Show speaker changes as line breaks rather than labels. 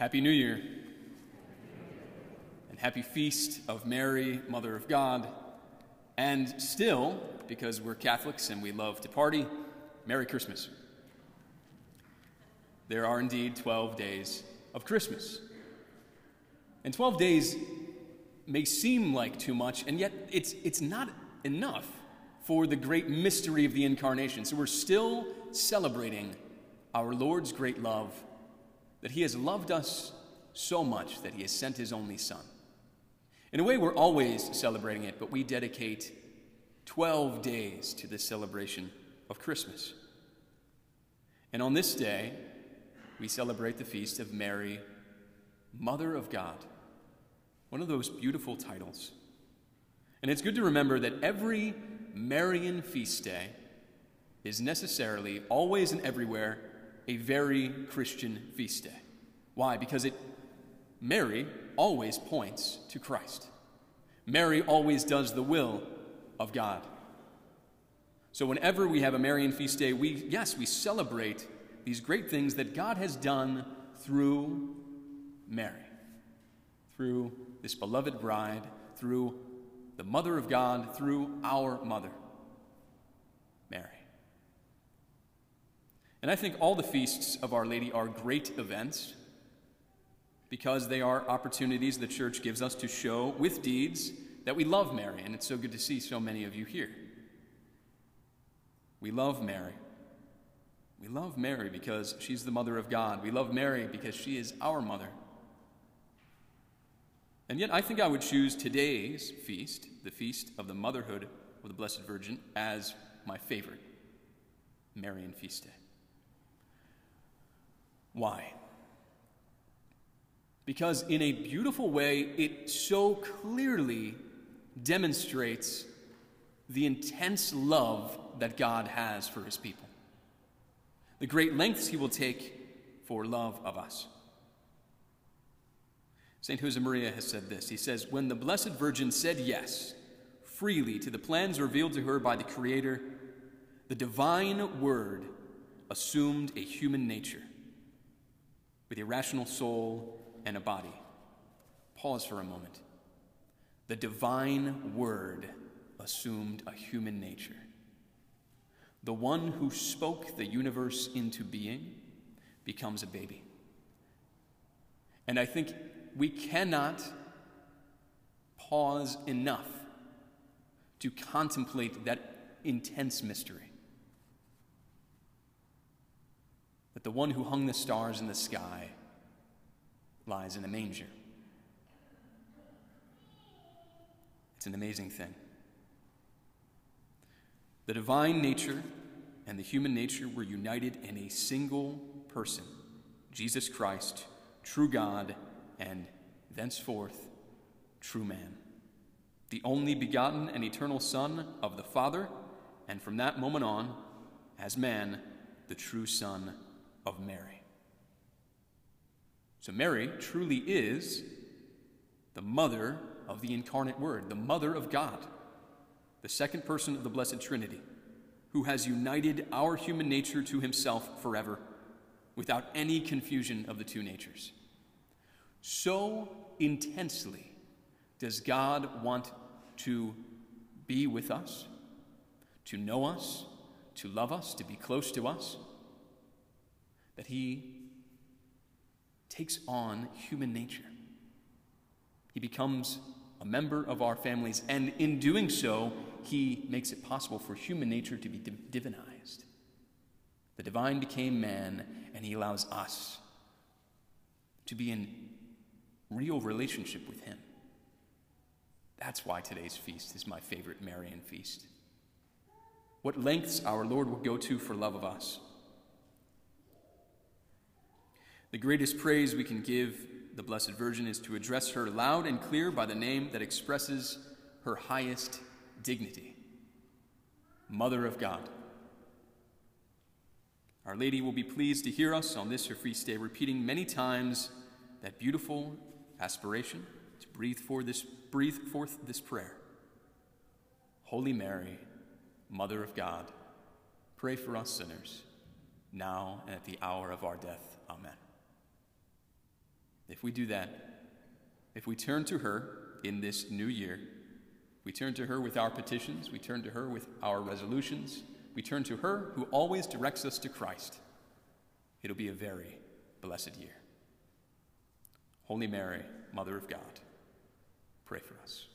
Happy New Year. And happy feast of Mary, Mother of God. And still, because we're Catholics and we love to party, Merry Christmas. There are indeed 12 days of Christmas. And 12 days may seem like too much, and yet it's, it's not enough for the great mystery of the incarnation. So we're still celebrating our Lord's great love, that He has loved us so much that He has sent His only Son. In a way, we're always celebrating it, but we dedicate 12 days to this celebration of Christmas. And on this day, we celebrate the feast of Mary, Mother of God. One of those beautiful titles. And it's good to remember that every Marian feast day is necessarily, always and everywhere, a very Christian feast day. Why? Because it, Mary always points to Christ. Mary always does the will of God. So whenever we have a Marian feast day, we, yes, we celebrate these great things that God has done through Mary, through this beloved bride, through the Mother of God, through our mother, Mary. And I think all the feasts of Our Lady are great events because they are opportunities the church gives us to show with deeds that we love Mary, and it's so good to see so many of you here. We love Mary. We love Mary because she's the mother of God. We love Mary because she is our mother. And yet, I think I would choose today's feast, the feast of the motherhood of the Blessed Virgin, as my favorite Marian feast day. Why? Because, in a beautiful way, it so clearly demonstrates the intense love that God has for his people, the great lengths he will take for love of us. St. Josemaria has said this. He says, When the Blessed Virgin said yes freely to the plans revealed to her by the Creator, the divine Word assumed a human nature with a rational soul and a body. Pause for a moment. The divine Word assumed a human nature. The one who spoke the universe into being becomes a baby. And I think we cannot pause enough to contemplate that intense mystery. That the one who hung the stars in the sky lies in a manger. It's an amazing thing. The divine nature and the human nature were united in a single person, Jesus Christ, true God and thenceforth true man, the only begotten and eternal Son of the Father, and from that moment on, as man, the true Son of Mary. So, Mary truly is the mother of the incarnate Word, the mother of God, the second person of the Blessed Trinity, who has united our human nature to himself forever without any confusion of the two natures. So intensely does God want to be with us, to know us, to love us, to be close to us, that He takes on human nature. He becomes a member of our families, and in doing so, He makes it possible for human nature to be divinized. The divine became man, and He allows us to be in real relationship with Him. That's why today's feast is my favorite Marian feast. What lengths our Lord will go to for love of us. The greatest praise we can give the Blessed Virgin is to address her loud and clear by the name that expresses her highest dignity Mother of God. Our Lady will be pleased to hear us on this her feast day, repeating many times that beautiful aspiration to breathe forth this, breathe forth this prayer. Holy Mary, Mother of God, pray for us sinners, now and at the hour of our death. Amen. If we do that, if we turn to her in this new year, we turn to her with our petitions, we turn to her with our resolutions, we turn to her who always directs us to Christ. It'll be a very blessed year. Holy Mary, Mother of God, pray for us.